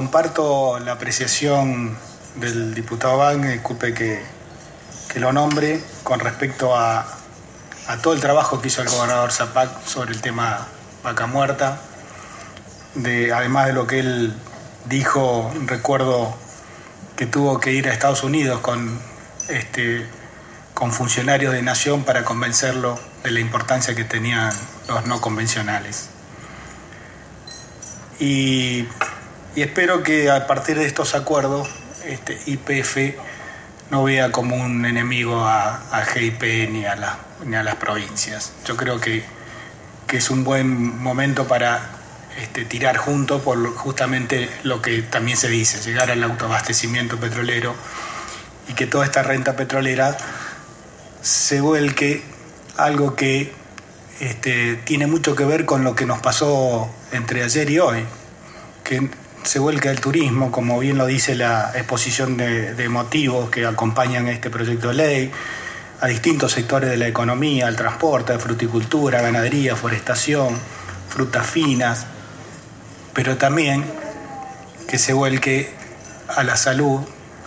Comparto la apreciación del diputado Bang, disculpe que, que lo nombre, con respecto a, todo el trabajo que hizo el gobernador Zapac sobre el tema vaca muerta. De, además de lo que él dijo, recuerdo que tuvo que ir a Estados Unidos con, este, con funcionarios de Nación para convencerlo de la importancia que tenían los no convencionales. Y, y espero que a partir de estos acuerdos este, IPF no vea como un enemigo a, GIP ni a, la, ni a las provincias. Yo creo que, que es un buen momento para este, tirar juntos por justamente lo que también se dice, llegar al autoabastecimiento petrolero y que toda esta renta petrolera se vuelque algo que este, tiene mucho que ver con lo que nos pasó entre ayer y hoy, que se vuelca el turismo, como bien lo dice la exposición de, de motivos que acompañan este proyecto de ley, a distintos sectores de la economía, al transporte, fruticultura, ganadería, forestación, frutas finas, pero también que se vuelque a la salud,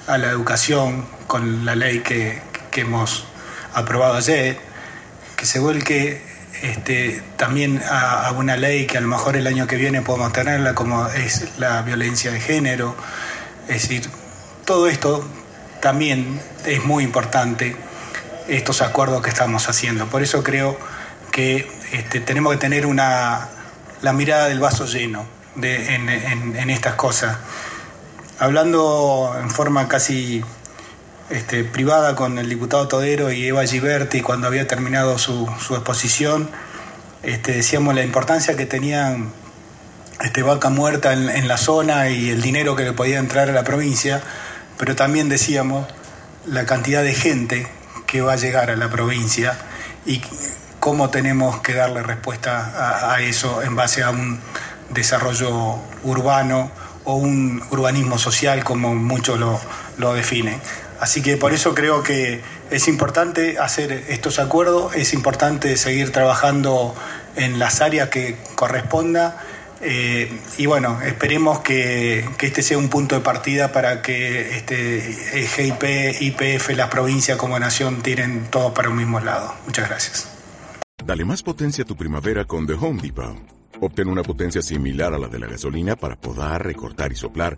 a la educación, con la ley que, que hemos aprobado ayer, que se vuelque este, también a, una ley que a lo mejor el año que viene podemos tenerla, como es la violencia de género. Es decir, todo esto también es muy importante, estos acuerdos que estamos haciendo. Por eso creo que este, tenemos que tener una, la mirada del vaso lleno en estas cosas. Hablando en forma casi este, privada con el diputado Todero y Eva Giberti cuando había terminado su, exposición, este, decíamos la importancia que tenían este, vaca muerta en, en la zona y el dinero que le podía entrar a la provincia, pero también decíamos la cantidad de gente que va a llegar a la provincia y cómo tenemos que darle respuesta a, a eso en base a un desarrollo urbano o un urbanismo social como muchos lo, lo definen. Así que por eso creo que es importante hacer estos acuerdos, es importante seguir trabajando en las áreas que corresponda eh, y bueno, esperemos que, que este sea un punto de partida para que este, GIP, IPF, las provincias como nación tiren todos para un mismo lado. Muchas gracias. Dale más potencia a tu primavera con The Home Depot. Obtén una potencia similar a la de la gasolina para podar, recortar y soplar